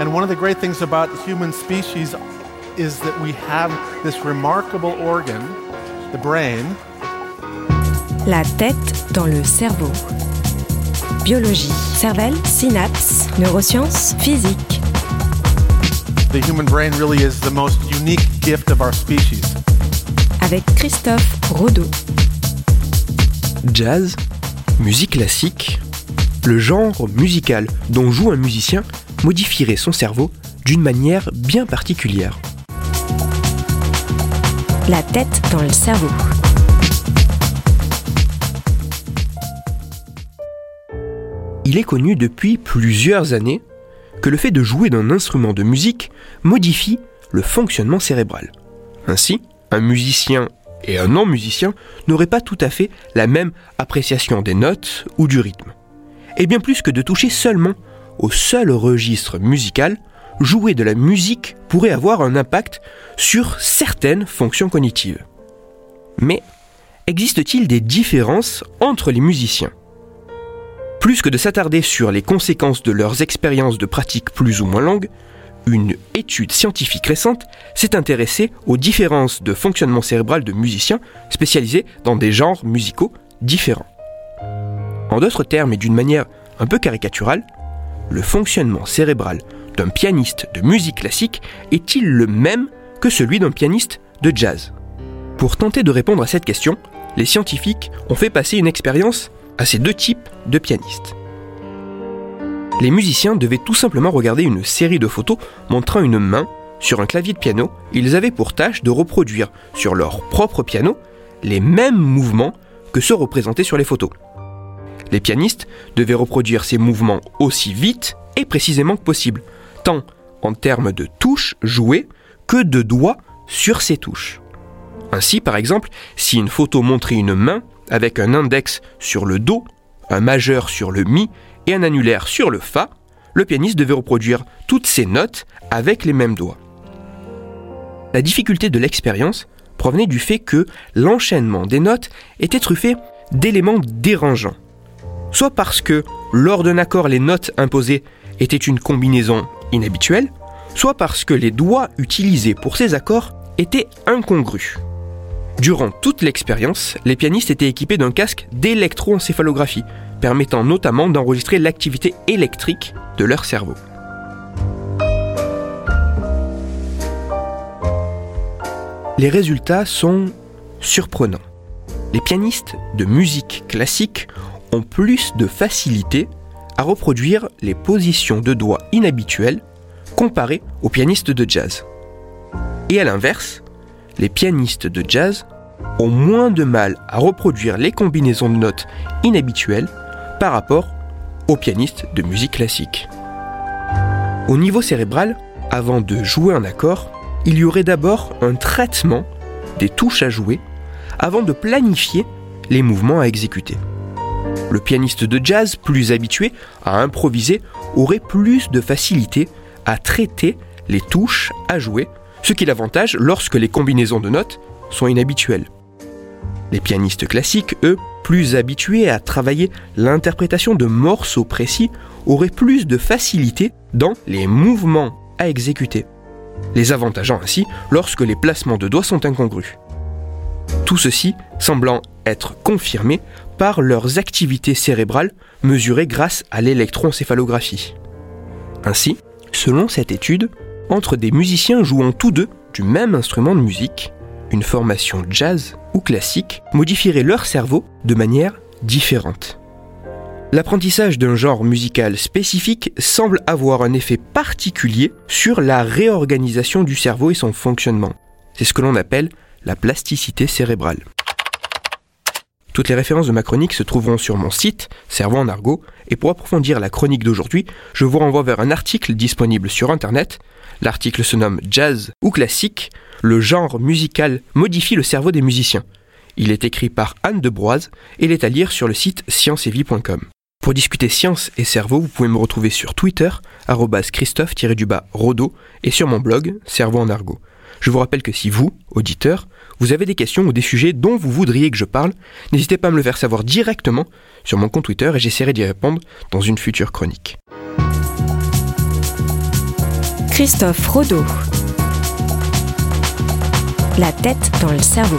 And one of the great things about human species is that we have this remarkable organ, the brain. La tête dans le cerveau. Biologie, cervelle, synapses, neurosciences, physique. The human brain really is the most unique gift of our species. Avec Christophe Rodeau. Jazz, musique classique, le genre musical dont joue un musicien modifierait son cerveau d'une manière bien particulière. La tête dans le cerveau. Il est connu depuis plusieurs années que le fait de jouer d'un instrument de musique modifie le fonctionnement cérébral. Ainsi, un musicien et un non-musicien n'auraient pas tout à fait la même appréciation des notes ou du rythme. Et bien plus que de toucher seulement au seul registre musical, jouer de la musique pourrait avoir un impact sur certaines fonctions cognitives. Mais existe-t-il des différences entre les musiciens? Plus que de s'attarder sur les conséquences de leurs expériences de pratique plus ou moins longues, une étude scientifique récente s'est intéressée aux différences de fonctionnement cérébral de musiciens spécialisés dans des genres musicaux différents. En d'autres termes et d'une manière un peu caricaturale, le fonctionnement cérébral d'un pianiste de musique classique est-il le même que celui d'un pianiste de jazz? Pour tenter de répondre à cette question, les scientifiques ont fait passer une expérience à ces deux types de pianistes. Les musiciens devaient tout simplement regarder une série de photos montrant une main sur un clavier de piano. Ils avaient pour tâche de reproduire sur leur propre piano les mêmes mouvements que ceux représentés sur les photos. Les pianistes devaient reproduire ces mouvements aussi vite et précisément que possible, tant en termes de touches jouées que de doigts sur ces touches. Ainsi, par exemple, si une photo montrait une main avec un index sur le Do, un majeur sur le Mi et un annulaire sur le Fa, le pianiste devait reproduire toutes ces notes avec les mêmes doigts. La difficulté de l'expérience provenait du fait que l'enchaînement des notes était truffé d'éléments dérangeants. Soit parce que, lors d'un accord, les notes imposées étaient une combinaison inhabituelle, soit parce que les doigts utilisés pour ces accords étaient incongrus. Durant toute l'expérience, les pianistes étaient équipés d'un casque d'électroencéphalographie, permettant notamment d'enregistrer l'activité électrique de leur cerveau. Les résultats sont surprenants. Les pianistes de musique classique ont plus de facilité à reproduire les positions de doigts inhabituelles comparées aux pianistes de jazz. Et à l'inverse, les pianistes de jazz ont moins de mal à reproduire les combinaisons de notes inhabituelles par rapport aux pianistes de musique classique. Au niveau cérébral, avant de jouer un accord, il y aurait d'abord un traitement des touches à jouer avant de planifier les mouvements à exécuter. Le pianiste de jazz, plus habitué à improviser, aurait plus de facilité à traiter les touches à jouer, ce qui l'avantage lorsque les combinaisons de notes sont inhabituelles. Les pianistes classiques, eux, plus habitués à travailler l'interprétation de morceaux précis, auraient plus de facilité dans les mouvements à exécuter, les avantageant ainsi lorsque les placements de doigts sont incongrus. Tout ceci semblant être confirmé par leurs activités cérébrales mesurées grâce à l'électroencéphalographie. Ainsi, selon cette étude, entre des musiciens jouant tous deux du même instrument de musique, une formation jazz ou classique modifierait leur cerveau de manière différente. L'apprentissage d'un genre musical spécifique semble avoir un effet particulier sur la réorganisation du cerveau et son fonctionnement. C'est ce que l'on appelle la plasticité cérébrale. Toutes les références de ma chronique se trouveront sur mon site, Cerveau en argot, et pour approfondir la chronique d'aujourd'hui, je vous renvoie vers un article disponible sur Internet. L'article se nomme Jazz ou classique, le genre musical modifie le cerveau des musiciens. Il est écrit par Anne de Broise et il est à lire sur le site scienceevie.com. Pour discuter science et cerveau, vous pouvez me retrouver sur Twitter, christophe-rodo, et sur mon blog, Cerveau en argot. Je vous rappelle que si vous, auditeur, vous avez des questions ou des sujets dont vous voudriez que je parle, n'hésitez pas à me le faire savoir directement sur mon compte Twitter et j'essaierai d'y répondre dans une future chronique. Christophe Rodeau. La tête dans le cerveau.